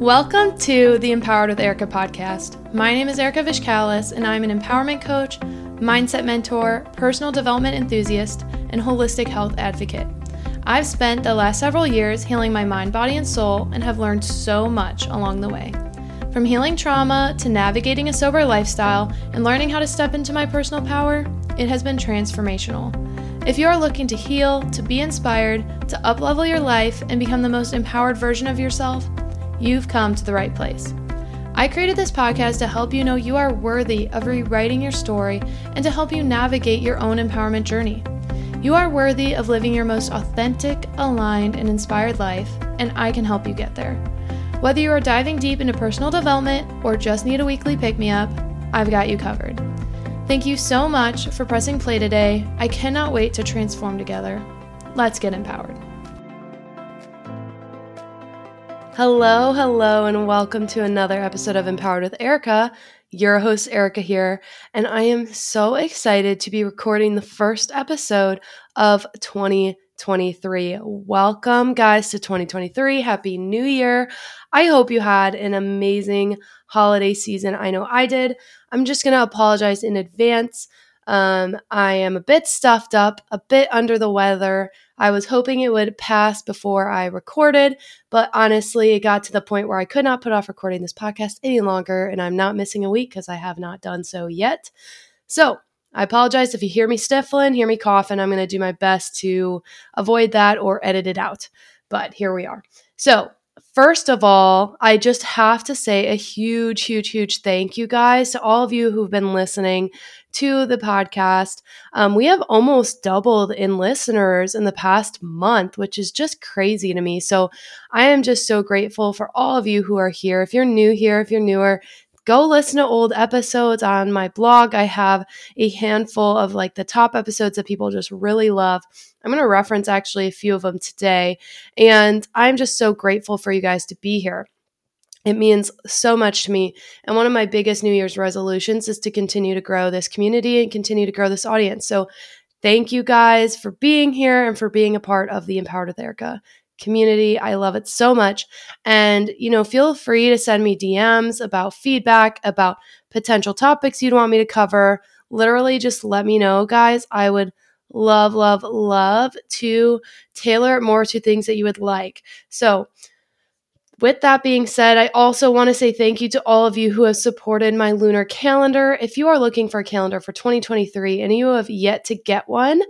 Welcome to the Empowered with Erika podcast. My name is Erika Vishkalis, and I'm an empowerment coach, mindset mentor, personal development enthusiast, and holistic health advocate. I've spent the last several years healing my mind, body, and soul, and have learned so much along the way. From healing trauma to navigating a sober lifestyle and learning how to step into my personal power, it has been transformational. If you are looking to heal, to be inspired, to uplevel your life, and become the most empowered version of yourself, you've come to the right place. I created this podcast to help you know you are worthy of rewriting your story and to help you navigate your own empowerment journey. You are worthy of living your most authentic, aligned, and inspired life, and I can help you get there. Whether you are diving deep into personal development or just need a weekly pick me up, I've got you covered. Thank you so much for pressing play today. I cannot wait to transform together. Let's get empowered. Hello, hello, and welcome to another episode of Empowered with Erika. Your host, Erika, here, and I am so excited to be recording the first episode of 2023. Welcome, guys, to 2023. Happy New Year. I hope you had an amazing holiday season. I know I did. I'm just going to apologize in advance. Um, I am a bit stuffed up, a bit under the weather. I was hoping it would pass before I recorded, but honestly, it got to the point where I could not put off recording this podcast any longer, and I'm not missing a week because I have not done so yet. So, I apologize if you hear me stifling, hear me coughing. I'm going to do my best to avoid that or edit it out. But here we are. So, First of all, I just have to say a huge, huge, huge thank you guys to all of you who've been listening to the podcast. Um, we have almost doubled in listeners in the past month, which is just crazy to me. So I am just so grateful for all of you who are here. If you're new here, if you're newer, go listen to old episodes on my blog. I have a handful of like the top episodes that people just really love. I'm going to reference actually a few of them today. And I'm just so grateful for you guys to be here. It means so much to me. And one of my biggest New Year's resolutions is to continue to grow this community and continue to grow this audience. So thank you guys for being here and for being a part of the Empowered with Erika community. I love it so much. And, you know, feel free to send me DMs about feedback, about potential topics you'd want me to cover. Literally, just let me know, guys. I would love, love, love to tailor it more to things that you would like. So, with that being said, I also want to say thank you to all of you who have supported my lunar calendar. If you are looking for a calendar for 2023 and you have yet to get one,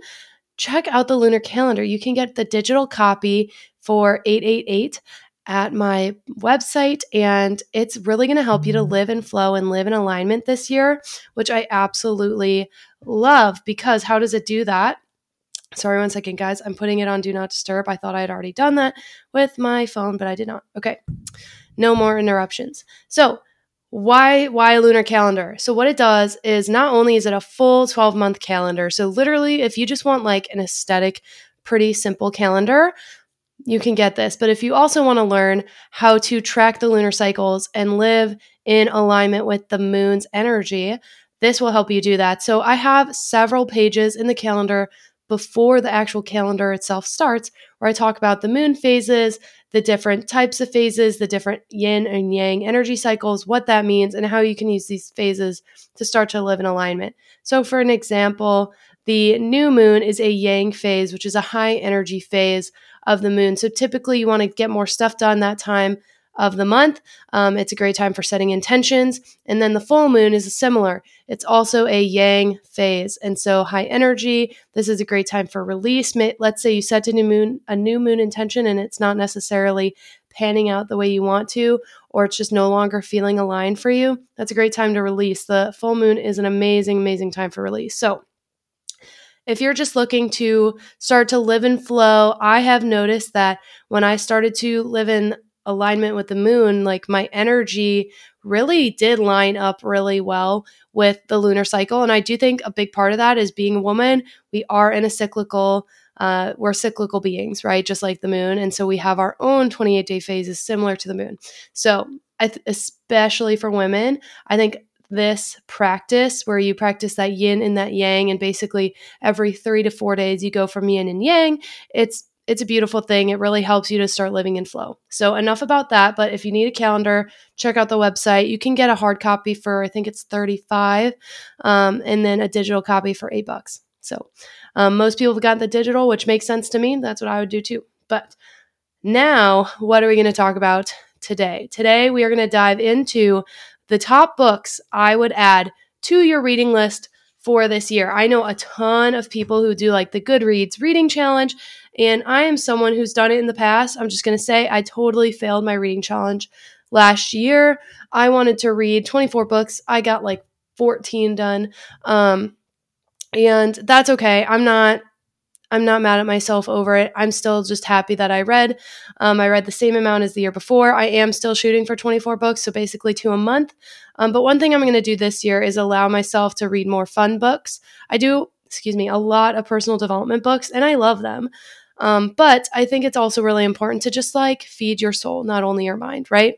check out the lunar calendar. You can get the digital copy for 888 at my website and it's really going to help you to live and flow and live in alignment this year, which I absolutely love because how does it do that? Sorry, one second, guys. I'm putting it on Do Not Disturb. I thought I had already done that with my phone, but I did not. Okay. No more interruptions. So, why why a lunar calendar? So what it does is not only is it a full 12 month calendar. So literally if you just want like an aesthetic pretty simple calendar, you can get this. But if you also want to learn how to track the lunar cycles and live in alignment with the moon's energy, this will help you do that. So I have several pages in the calendar before the actual calendar itself starts, where I talk about the moon phases, the different types of phases, the different yin and yang energy cycles, what that means, and how you can use these phases to start to live in alignment. So, for an example, the new moon is a yang phase, which is a high energy phase of the moon. So, typically, you want to get more stuff done that time of the month. Um, it's a great time for setting intentions. And then the full moon is similar. It's also a yang phase. And so high energy, this is a great time for release. Let's say you set a new moon, a new moon intention and it's not necessarily panning out the way you want to, or it's just no longer feeling aligned for you. That's a great time to release. The full moon is an amazing, amazing time for release. So if you're just looking to start to live in flow, I have noticed that when I started to live in alignment with the moon, like my energy really did line up really well with the lunar cycle. And I do think a big part of that is being a woman. We are in a cyclical, uh, we're cyclical beings, right? Just like the moon. And so we have our own 28 day phases similar to the moon. So, th- especially for women, I think this practice where you practice that yin and that yang, and basically every three to four days you go from yin and yang, it's it's a beautiful thing. It really helps you to start living in flow. So, enough about that. But if you need a calendar, check out the website. You can get a hard copy for, I think it's 35 um, and then a digital copy for eight bucks. So, um, most people have got the digital, which makes sense to me. That's what I would do too. But now, what are we going to talk about today? Today, we are going to dive into the top books I would add to your reading list for this year. I know a ton of people who do like the Goodreads reading challenge, and I am someone who's done it in the past. I'm just going to say I totally failed my reading challenge last year. I wanted to read 24 books, I got like 14 done. Um, and that's okay. I'm not I'm not mad at myself over it. I'm still just happy that I read. Um, I read the same amount as the year before. I am still shooting for 24 books, so basically two a month. Um, but one thing I'm going to do this year is allow myself to read more fun books. I do, excuse me, a lot of personal development books, and I love them. Um, but I think it's also really important to just like feed your soul, not only your mind, right?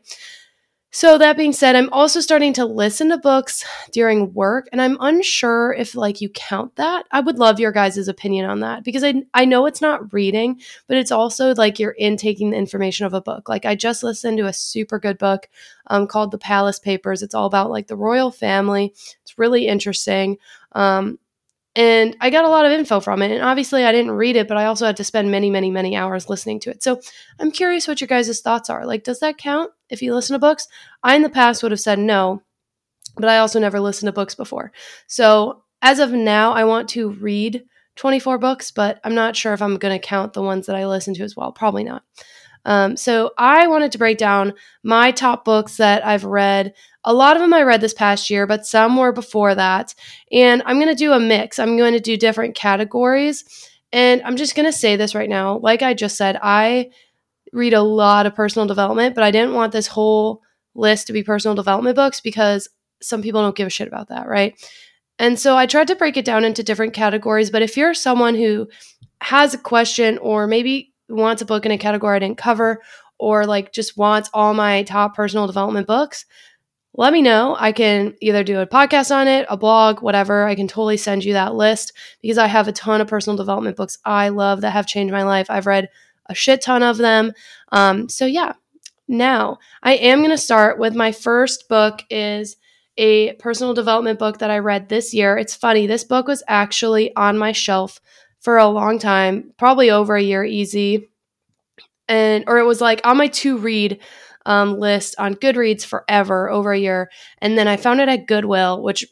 So that being said, I'm also starting to listen to books during work and I'm unsure if like you count that. I would love your guys' opinion on that because I I know it's not reading, but it's also like you're intaking the information of a book. Like I just listened to a super good book um, called The Palace Papers. It's all about like the royal family. It's really interesting. Um, and I got a lot of info from it. And obviously, I didn't read it, but I also had to spend many, many, many hours listening to it. So I'm curious what your guys' thoughts are. Like, does that count if you listen to books? I, in the past, would have said no, but I also never listened to books before. So as of now, I want to read 24 books, but I'm not sure if I'm going to count the ones that I listen to as well. Probably not. Um, so I wanted to break down my top books that I've read. A lot of them I read this past year, but some were before that. And I'm going to do a mix. I'm going to do different categories. And I'm just going to say this right now. Like I just said, I read a lot of personal development, but I didn't want this whole list to be personal development books because some people don't give a shit about that, right? And so I tried to break it down into different categories. But if you're someone who has a question or maybe wants a book in a category I didn't cover or like just wants all my top personal development books, let me know. I can either do a podcast on it, a blog, whatever. I can totally send you that list because I have a ton of personal development books I love that have changed my life. I've read a shit ton of them. Um, so yeah. Now, I am going to start with my first book is a personal development book that I read this year. It's funny. This book was actually on my shelf for a long time, probably over a year easy. And or it was like on my to read um, list on Goodreads forever, over a year. And then I found it at Goodwill, which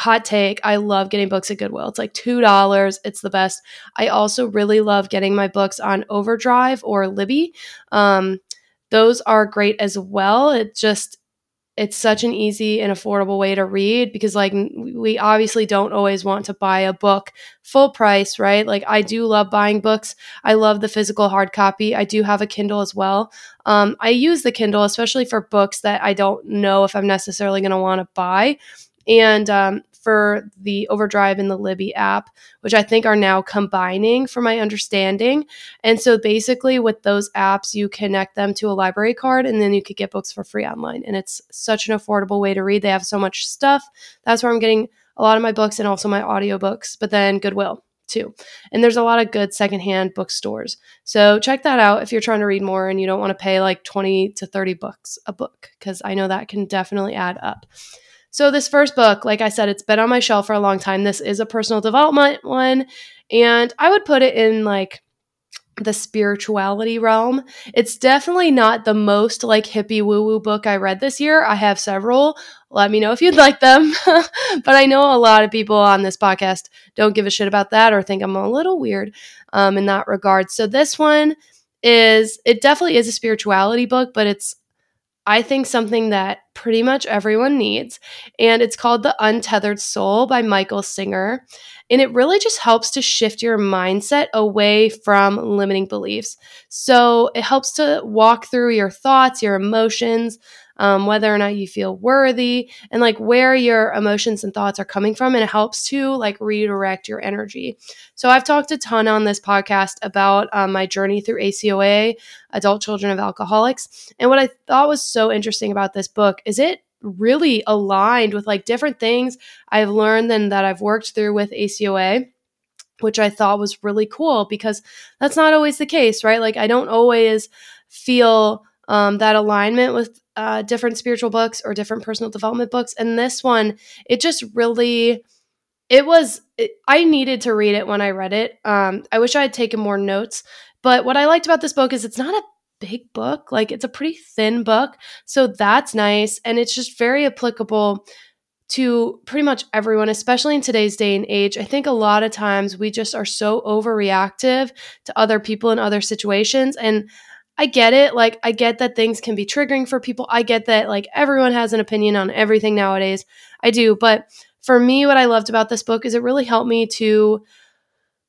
hot take, I love getting books at Goodwill. It's like $2. It's the best. I also really love getting my books on Overdrive or Libby. Um, those are great as well. It just it's such an easy and affordable way to read because like we obviously don't always want to buy a book full price right like i do love buying books i love the physical hard copy i do have a kindle as well um, i use the kindle especially for books that i don't know if i'm necessarily going to want to buy and um, for the Overdrive and the Libby app, which I think are now combining for my understanding. And so basically, with those apps, you connect them to a library card and then you could get books for free online. And it's such an affordable way to read. They have so much stuff. That's where I'm getting a lot of my books and also my audiobooks, but then Goodwill too. And there's a lot of good secondhand bookstores. So check that out if you're trying to read more and you don't want to pay like 20 to 30 bucks a book because I know that can definitely add up. So, this first book, like I said, it's been on my shelf for a long time. This is a personal development one, and I would put it in like the spirituality realm. It's definitely not the most like hippie woo woo book I read this year. I have several. Let me know if you'd like them. but I know a lot of people on this podcast don't give a shit about that or think I'm a little weird um, in that regard. So, this one is, it definitely is a spirituality book, but it's I think something that pretty much everyone needs. And it's called The Untethered Soul by Michael Singer. And it really just helps to shift your mindset away from limiting beliefs. So it helps to walk through your thoughts, your emotions, um, whether or not you feel worthy, and like where your emotions and thoughts are coming from. And it helps to like redirect your energy. So I've talked a ton on this podcast about um, my journey through ACOA, Adult Children of Alcoholics. And what I thought was so interesting about this book is it really aligned with like different things I've learned and that I've worked through with ACOA. which I thought was really cool because that's not always the case, right? Like, I don't always feel um, that alignment with uh, different spiritual books or different personal development books. And this one, it just really, it was, it, I needed to read it when I read it. Um, I wish I had taken more notes. But what I liked about this book is it's not a big book, like, it's a pretty thin book. So that's nice. And it's just very applicable to pretty much everyone, especially in today's day and age. I think a lot of times we just are so overreactive to other people in other situations. And I get it. Like, I get that things can be triggering for people. I get that, like, everyone has an opinion on everything nowadays. I do. But for me, what I loved about this book is it really helped me to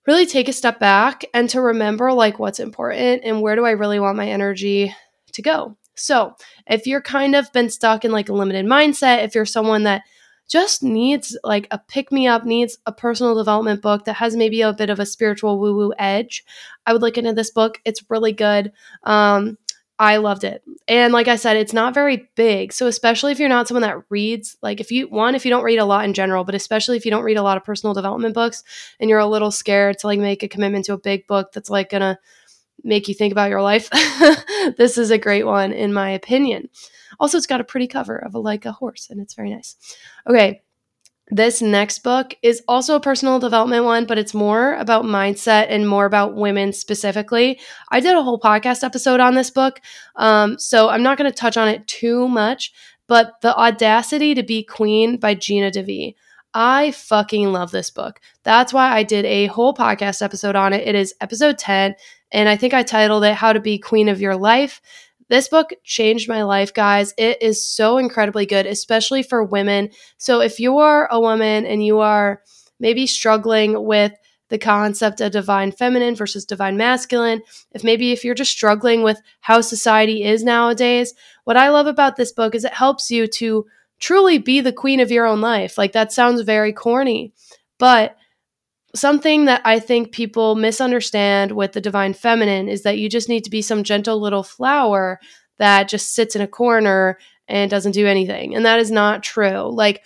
really take a step back and to remember, like, what's important and where do I really want my energy to go. So, if you're kind of been stuck in like a limited mindset, if you're someone that just needs like a pick me up, needs a personal development book that has maybe a bit of a spiritual woo woo edge, I would look into this book. It's really good. Um, I loved it. And like I said, it's not very big. So, especially if you're not someone that reads, like if you, one, if you don't read a lot in general, but especially if you don't read a lot of personal development books and you're a little scared to like make a commitment to a big book that's like gonna make you think about your life, this is a great one, in my opinion. Also, it's got a pretty cover of a like a horse, and it's very nice. Okay, this next book is also a personal development one, but it's more about mindset and more about women specifically. I did a whole podcast episode on this book, um, so I'm not going to touch on it too much. But The Audacity to Be Queen by Gina DeVee. I fucking love this book. That's why I did a whole podcast episode on it. It is episode 10, and I think I titled it How to Be Queen of Your Life. This book changed my life, guys. It is so incredibly good, especially for women. So if you are a woman and you are maybe struggling with the concept of divine feminine versus divine masculine, if maybe if you're just struggling with how society is nowadays, what I love about this book is it helps you to truly be the queen of your own life. Like that sounds very corny, but something that I think people misunderstand with the divine feminine is that you just need to be some gentle little flower that just sits in a corner and doesn't do anything. And that is not true. Like,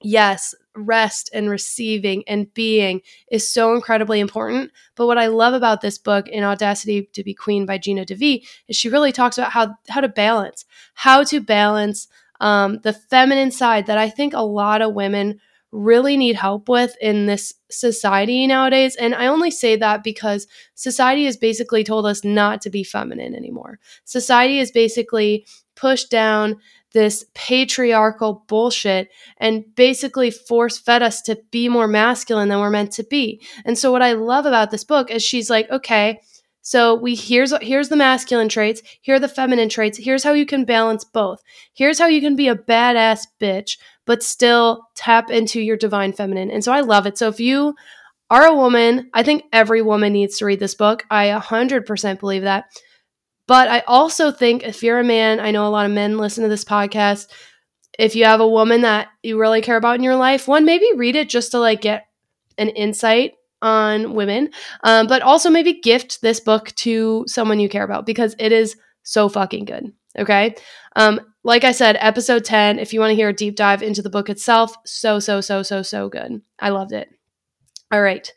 yes, rest and receiving and being is so incredibly important. But what I love about this book, In Audacity to Be Queen by Gina DeVee, is she really talks about how, how to balance, how to balance um, the feminine side that I think a lot of women really need help with in this society nowadays. And I only say that because society has basically told us not to be feminine anymore. Society has basically pushed down this patriarchal bullshit and basically force fed us to be more masculine than we're meant to be. And so what I love about this book is she's like, okay, so we here's here's the masculine traits, here are the feminine traits. Here's how you can balance both. Here's how you can be a badass bitch but still tap into your divine feminine. And so I love it. So if you are a woman, I think every woman needs to read this book. I 100% believe that. But I also think if you're a man, I know a lot of men listen to this podcast. If you have a woman that you really care about in your life, one, maybe read it just to like get an insight on women, um, but also maybe gift this book to someone you care about because it is so fucking good. Okay. Um, like I said, episode 10, if you want to hear a deep dive into the book itself, so, so, so, so, so good. I loved it. All right.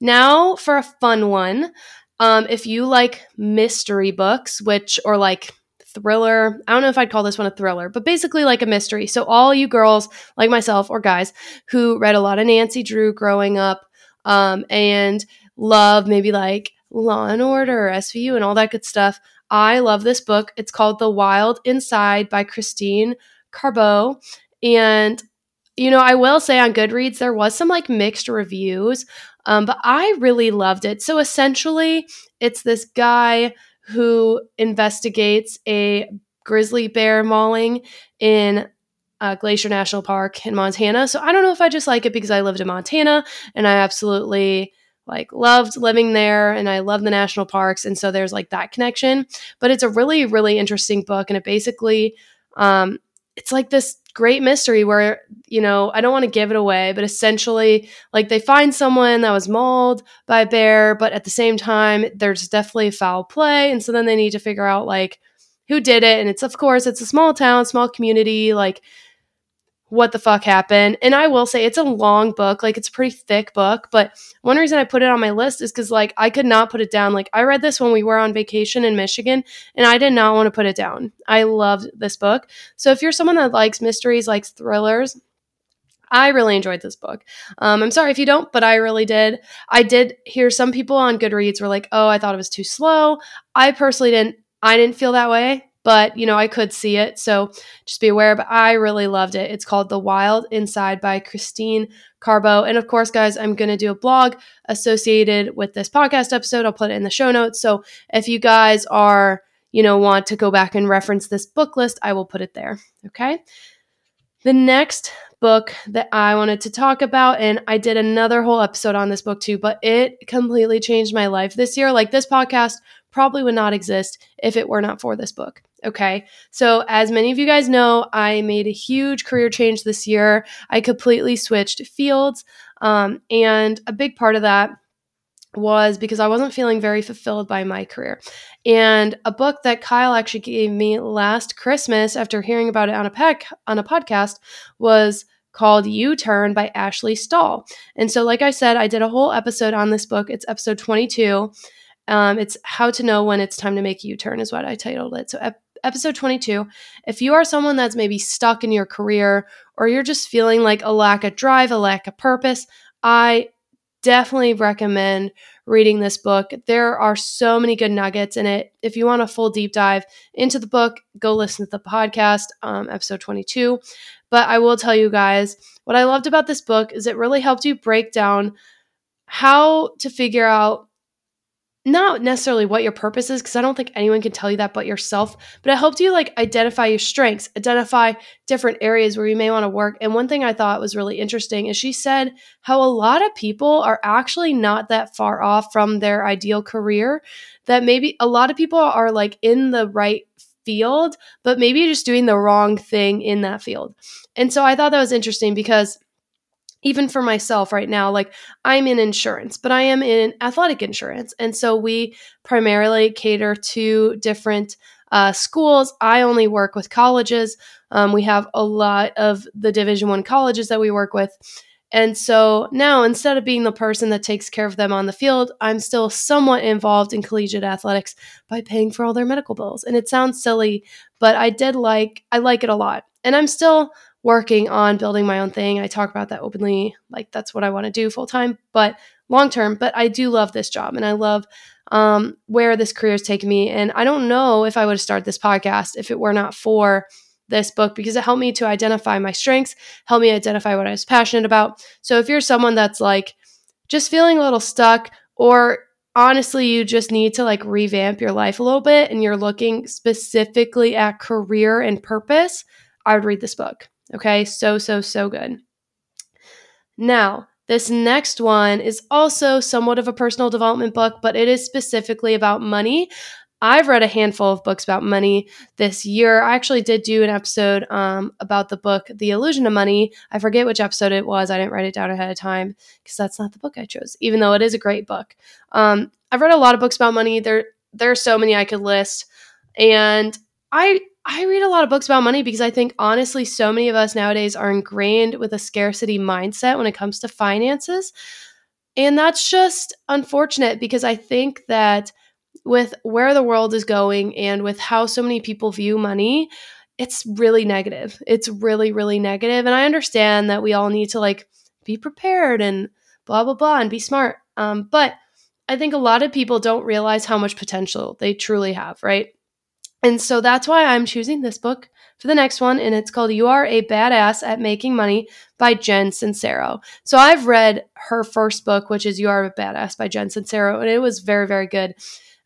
Now for a fun one. Um, if you like mystery books, which, or like thriller, I don't know if I'd call this one a thriller, but basically like a mystery. So, all you girls like myself or guys who read a lot of Nancy Drew growing up um, and love maybe like Law and Order, or SVU, and all that good stuff, I love this book. It's called The Wild Inside by Christine Carbo. And, you know, I will say on Goodreads, there was some like mixed reviews, um, but I really loved it. So essentially, it's this guy who investigates a grizzly bear mauling in uh, Glacier National Park in Montana. So I don't know if I just like it because I lived in Montana and I absolutely like loved living there and I love the national parks. And so there's like that connection. But it's a really, really interesting book. And it basically, um, it's like this great mystery where, you know, I don't want to give it away, but essentially, like they find someone that was mauled by a bear, but at the same time, there's definitely foul play. And so then they need to figure out like who did it. And it's, of course, it's a small town, small community. Like, what the fuck happened. And I will say it's a long book, like it's a pretty thick book, but one reason I put it on my list is cuz like I could not put it down. Like I read this when we were on vacation in Michigan and I did not want to put it down. I loved this book. So if you're someone that likes mysteries, likes thrillers, I really enjoyed this book. Um, I'm sorry if you don't, but I really did. I did hear some people on Goodreads were like, "Oh, I thought it was too slow." I personally didn't. I didn't feel that way but you know, I could see it. So just be aware. But I really loved it. It's called The Wild Inside by Christine Carbo. And of course, guys, I'm going to do a blog associated with this podcast episode. I'll put it in the show notes. So if you guys are, you know, want to go back and reference this book list, I will put it there. Okay. The next book that I wanted to talk about, and I did another whole episode on this book too, but it completely changed my life this year. Like this podcast probably would not exist if it were not for this book. Okay. So, as many of you guys know, I made a huge career change this year. I completely switched fields. Um, and a big part of that was because I wasn't feeling very fulfilled by my career. And a book that Kyle actually gave me last Christmas after hearing about it on a pec- on a podcast was called You Turn by Ashley Stahl. And so, like I said, I did a whole episode on this book. It's episode 22. Um, it's How to Know When It's Time to Make You Turn, is what I titled it. So, ep- episode 22. If you are someone that's maybe stuck in your career or you're just feeling like a lack of drive, a lack of purpose, I definitely recommend reading this book. There are so many good nuggets in it. If you want a full deep dive into the book, go listen to the podcast, um, episode 22. But I will tell you guys, what I loved about this book is it really helped you break down how to figure out not necessarily what your purpose is because i don't think anyone can tell you that but yourself but it helped you like identify your strengths identify different areas where you may want to work and one thing i thought was really interesting is she said how a lot of people are actually not that far off from their ideal career that maybe a lot of people are like in the right field but maybe just doing the wrong thing in that field. And so i thought that was interesting because even for myself right now, like I'm in insurance, but I am in athletic insurance. And so we primarily cater to different uh, schools. I only work with colleges. Um, we have a lot of the Division One colleges that we work with. And so now, instead of being the person that takes care of them on the field, I'm still somewhat involved in collegiate athletics by paying for all their medical bills. And it sounds silly, but I did like I like it a lot. And I'm still working on building my own thing. I talk about that openly, like that's what I want to do full time, but long term. But I do love this job and I love um, where this career has taken me. And I don't know if I would have started this podcast if it were not for this book because it helped me to identify my strengths, helped me identify what I was passionate about. So if you're someone that's like just feeling a little stuck or honestly you just need to like revamp your life a little bit and you're looking specifically at career and purpose, I would read this book. Okay, so, so, so good. Now, this next one is also somewhat of a personal development book, but it is specifically about money. I've read a handful of books about money this year. I actually did do an episode um, about the book The Illusion of Money. I forget which episode it was. I didn't write it down ahead of time because that's not the book I chose, even though it is a great book. Um, I've read a lot of books about money. There, there are so many I could list, and I I read a lot of books about money because I think honestly, so many of us nowadays are ingrained with a scarcity mindset when it comes to finances. And that's just unfortunate because I think that with where the world is going and with how so many people view money, it's really negative. It's really, really negative. And I understand that we all need to like be prepared and blah, blah, blah, and be smart. Um, but I think a lot of people don't realize how much potential they truly have, right? And so that's why I'm choosing this book for the next one. And it's called You Are a Badass at Making Money by Jen Sincero. So I've read her first book, which is You Are a Badass by Jen Sincero, and it was very, very good.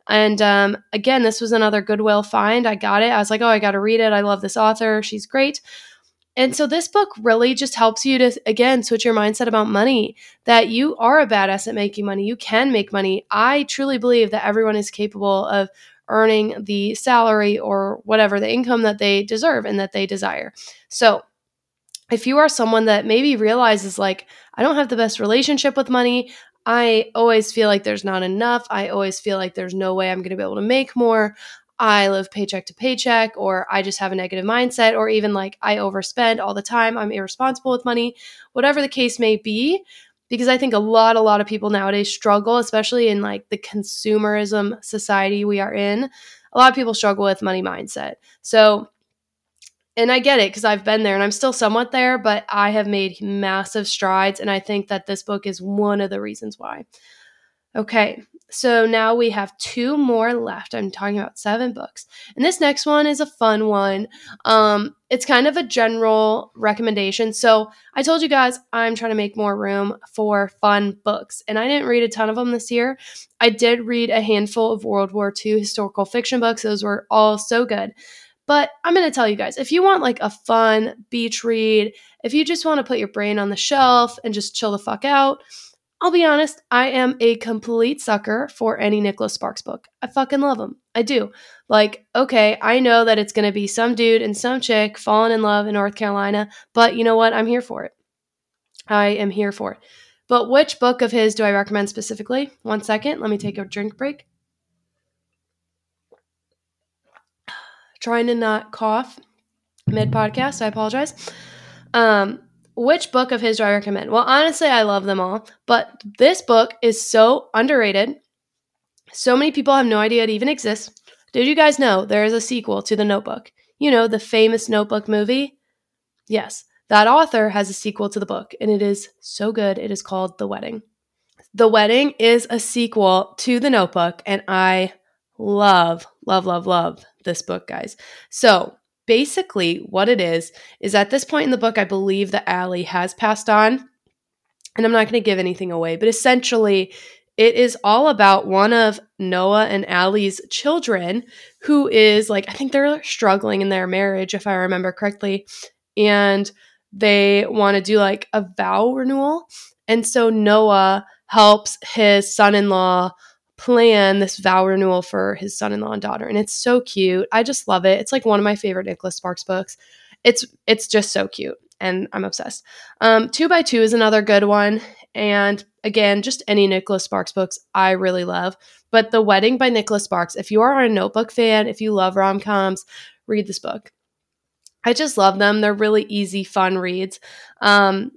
And um, again, this was another Goodwill find. I got it. I was like, oh, I got to read it. I love this author. She's great. And so this book really just helps you to, again, switch your mindset about money that you are a badass at making money. You can make money. I truly believe that everyone is capable of earning the salary or whatever the income that they deserve and that they desire. So, if you are someone that maybe realizes, like, I don't have the best relationship with money, I always feel like there's not enough, I always feel like there's no way I'm going to be able to make more. I live paycheck to paycheck, or I just have a negative mindset, or even like I overspend all the time, I'm irresponsible with money, whatever the case may be. Because I think a lot, a lot of people nowadays struggle, especially in like the consumerism society we are in. A lot of people struggle with money mindset. So, and I get it because I've been there and I'm still somewhat there, but I have made massive strides. And I think that this book is one of the reasons why. Okay, so now we have two more left. I'm talking about seven books. And this next one is a fun one. Um, it's kind of a general recommendation. So I told you guys I'm trying to make more room for fun books. And I didn't read a ton of them this year. I did read a handful of World War II historical fiction books. Those were all so good. But I'm going to tell you guys if you want like a fun beach read, if you just want to put your brain on the shelf and just chill the fuck out, I'll be honest, I am a complete sucker for any Nicholas Sparks book. I fucking love them. I do. Like, okay, I know that it's going to be some dude and some chick falling in love in North Carolina, but you know what? I'm here for it. I am here for it. But which book of his do I recommend specifically? One second. Let me take a drink break. Trying to not cough mid podcast. I apologize. Um, which book of his do I recommend? Well, honestly, I love them all, but this book is so underrated. So many people have no idea it even exists. Did you guys know there is a sequel to The Notebook? You know, the famous Notebook movie? Yes, that author has a sequel to the book, and it is so good. It is called The Wedding. The Wedding is a sequel to The Notebook, and I love, love, love, love this book, guys. So, basically what it is is at this point in the book i believe that allie has passed on and i'm not going to give anything away but essentially it is all about one of noah and allie's children who is like i think they're struggling in their marriage if i remember correctly and they want to do like a vow renewal and so noah helps his son-in-law plan this vow renewal for his son-in-law and daughter and it's so cute. I just love it. It's like one of my favorite nicholas sparks books. It's it's just so cute and i'm obsessed. Um, two by two is another good one and again just any nicholas sparks books i really love but the wedding by nicholas sparks. If you are a notebook fan if you love rom-coms read this book. I just love them. They're really easy fun reads. Um,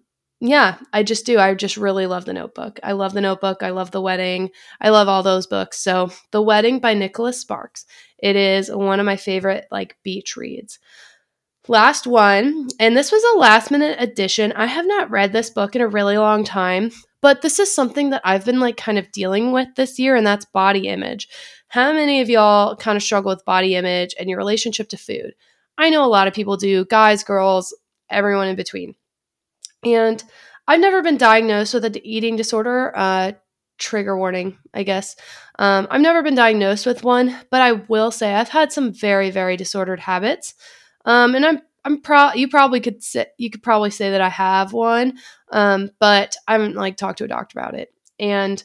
yeah, I just do. I just really love the notebook. I love the notebook. I love the wedding. I love all those books. So, The Wedding by Nicholas Sparks. It is one of my favorite like beach reads. Last one, and this was a last minute addition. I have not read this book in a really long time, but this is something that I've been like kind of dealing with this year, and that's body image. How many of y'all kind of struggle with body image and your relationship to food? I know a lot of people do, guys, girls, everyone in between. And I've never been diagnosed with an eating disorder. Uh, trigger warning, I guess. Um, I've never been diagnosed with one, but I will say I've had some very, very disordered habits. Um, and I'm I'm. You probably could say you could probably say that I have one, um, but I haven't like talked to a doctor about it. And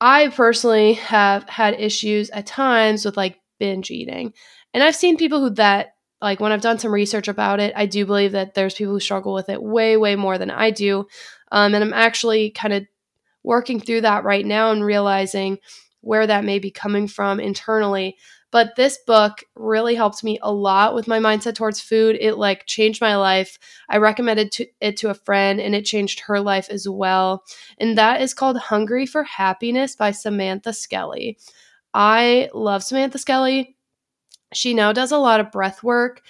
I personally have had issues at times with like binge eating, and I've seen people who that like when I've done some research about it, I do believe that there's people who struggle with it way, way more than I do. Um, and I'm actually kind of working through that right now and realizing where that may be coming from internally. But this book really helped me a lot with my mindset towards food. It like changed my life. I recommended to, it to a friend and it changed her life as well. And that is called Hungry for Happiness by Samantha Skelly. I love Samantha Skelly. She now does a lot of breath work.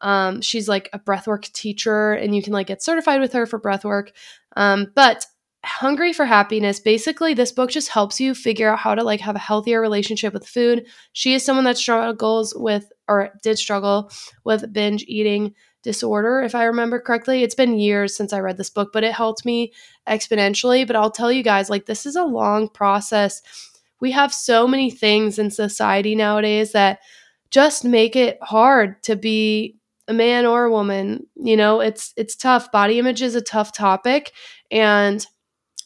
Um, she's like a breathwork teacher, and you can like get certified with her for breathwork. Um, but Hungry for Happiness, basically, this book just helps you figure out how to like have a healthier relationship with food. She is someone that struggles with or did struggle with binge eating disorder, if I remember correctly. It's been years since I read this book, but it helped me exponentially. But I'll tell you guys, like, this is a long process. We have so many things in society nowadays that just make it hard to be a man or a woman. You know, it's it's tough. Body image is a tough topic and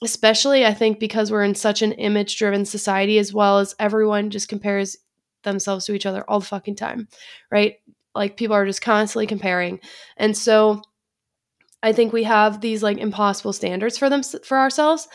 especially I think because we're in such an image driven society as well as everyone just compares themselves to each other all the fucking time, right? Like people are just constantly comparing. And so I think we have these like impossible standards for them for ourselves.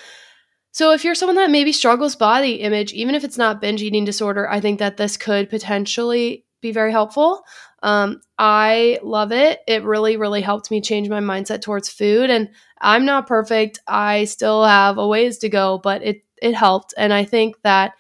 So if you're someone that maybe struggles body image, even if it's not binge eating disorder, I think that this could potentially be very helpful. Um, I love it. It really, really helped me change my mindset towards food. And I'm not perfect. I still have a ways to go, but it it helped. And I think that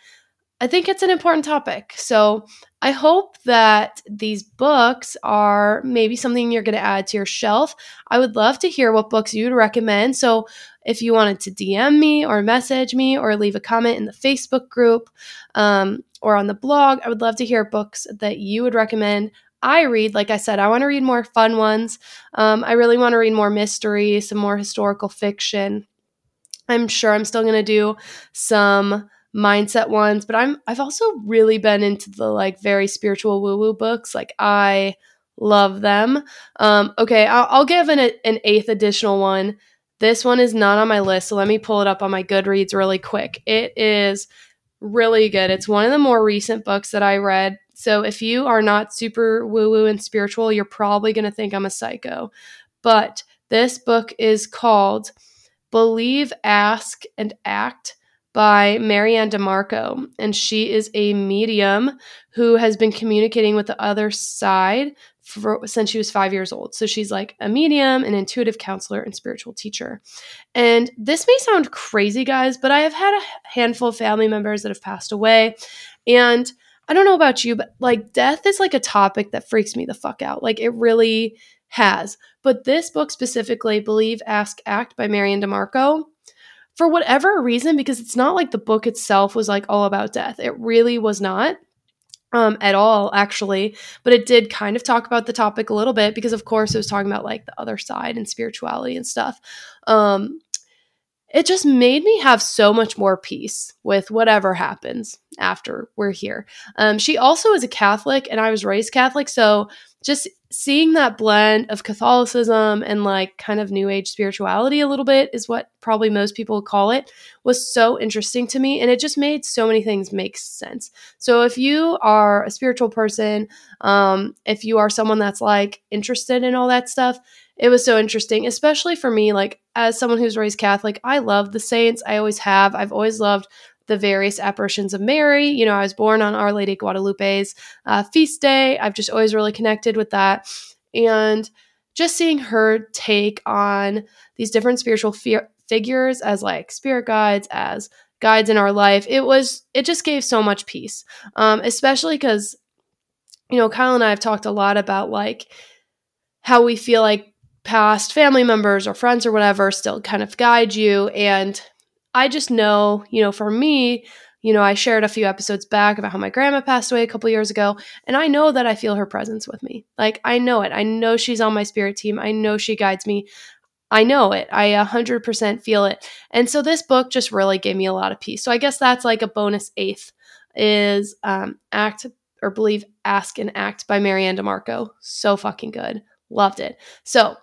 I think it's an important topic. So I hope that these books are maybe something you're going to add to your shelf. I would love to hear what books you'd recommend. So if you wanted to DM me or message me or leave a comment in the Facebook group um, or on the blog, I would love to hear books that you would recommend. I read, like I said, I want to read more fun ones. Um, I really want to read more mystery, some more historical fiction. I'm sure I'm still going to do some mindset ones, but I'm I've also really been into the like very spiritual woo woo books. Like I love them. Um, okay, I'll, I'll give an an eighth additional one. This one is not on my list, so let me pull it up on my Goodreads really quick. It is really good. It's one of the more recent books that I read. So if you are not super woo woo and spiritual, you're probably going to think I'm a psycho. But this book is called Believe, Ask, and Act by MaryAnn DiMarco. And she is a medium who has been communicating with the other side for, since she was five years old. So she's like a medium, an intuitive counselor, and spiritual teacher. And this may sound crazy, guys, but I have had a handful of family members that have passed away. And I don't know about you, but like death is like a topic that freaks me the fuck out. Like it really has. But this book specifically, Believe, Ask, Act by MaryAnn DiMarco, for whatever reason, because it's not like the book itself was like all about death. It really was not. Um, at all, actually, but it did kind of talk about the topic a little bit because, of course, it was talking about like the other side and spirituality and stuff. Um, it just made me have so much more peace with whatever happens after we're here. Um, she also is a Catholic, and I was raised Catholic, so just seeing that blend of Catholicism and like kind of new age spirituality a little bit is what probably most people call it was so interesting to me and it just made so many things make sense. So if you are a spiritual person, um if you are someone that's like interested in all that stuff, it was so interesting, especially for me like as someone who's raised Catholic, I love the saints. I always have. I've always loved the various apparitions of Mary. You know, I was born on Our Lady Guadalupe's uh, feast day. I've just always really connected with that. And just seeing her take on these different spiritual fi- figures as like spirit guides, as guides in our life, it was, it just gave so much peace. Um, especially because, you know, Kyle and I have talked a lot about like how we feel like past family members or friends or whatever still kind of guide you. And I just know, you know, for me, you know, I shared a few episodes back about how my grandma passed away a couple years ago, and I know that I feel her presence with me. Like, I know it. I know she's on my spirit team. I know she guides me. I know it. I 100% feel it. And so this book just really gave me a lot of peace. So I guess that's like a bonus eighth is um, Act or Believe, Ask, and Act by MaryAnn DiMarco. So fucking good. Loved it. So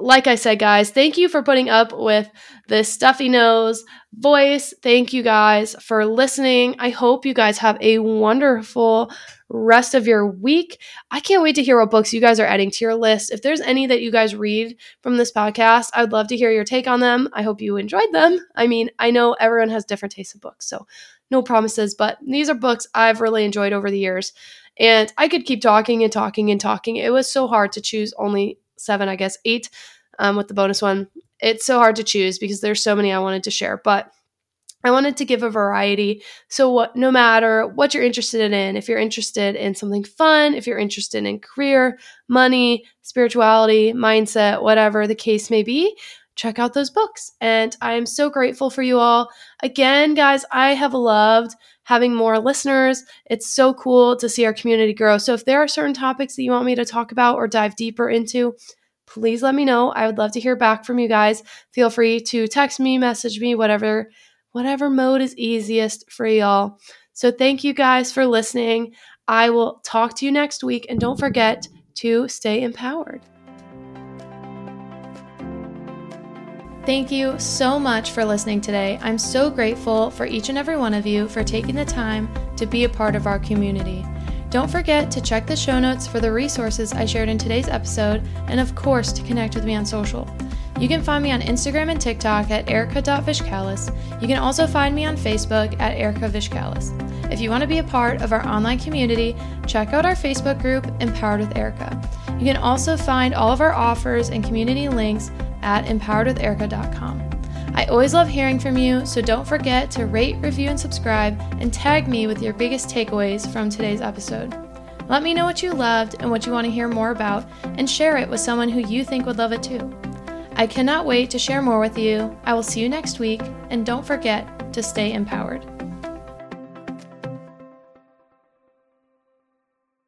like I said, guys, thank you for putting up with this stuffy nose voice. Thank you guys for listening. I hope you guys have a wonderful rest of your week. I can't wait to hear what books you guys are adding to your list. If there's any that you guys read from this podcast, I'd love to hear your take on them. I hope you enjoyed them. I mean, I know everyone has different tastes of books, so no promises, but these are books I've really enjoyed over the years. And I could keep talking and talking and talking. It was so hard to choose only seven, I guess, eight um, with the bonus one. It's so hard to choose because there's so many I wanted to share, but I wanted to give a variety. So what no matter what you're interested in, if you're interested in something fun, if you're interested in career, money, spirituality, mindset, whatever the case may be, check out those books. And I am so grateful for you all. Again, guys, I have loved having more listeners. It's so cool to see our community grow. So if there are certain topics that you want me to talk about or dive deeper into, please let me know. I would love to hear back from you guys. Feel free to text me, message me, whatever whatever mode is easiest for y'all. So thank you guys for listening. I will talk to you next week and don't forget to stay empowered. Thank you so much for listening today. I'm so grateful for each and every one of you for taking the time to be a part of our community. Don't forget to check the show notes for the resources I shared in today's episode, and of course, to connect with me on social. You can find me on Instagram and TikTok at erika.vishkalis. You can also find me on Facebook at Erika Vishkalis. If you want to be a part of our online community, check out our Facebook group, Empowered with Erika. You can also find all of our offers and community links at empoweredwitherika.com. I always love hearing from you, so don't forget to rate, review, and subscribe, and tag me with your biggest takeaways from today's episode. Let me know what you loved and what you want to hear more about, and share it with someone who you think would love it too. I cannot wait to share more with you. I will see you next week, and don't forget to stay empowered.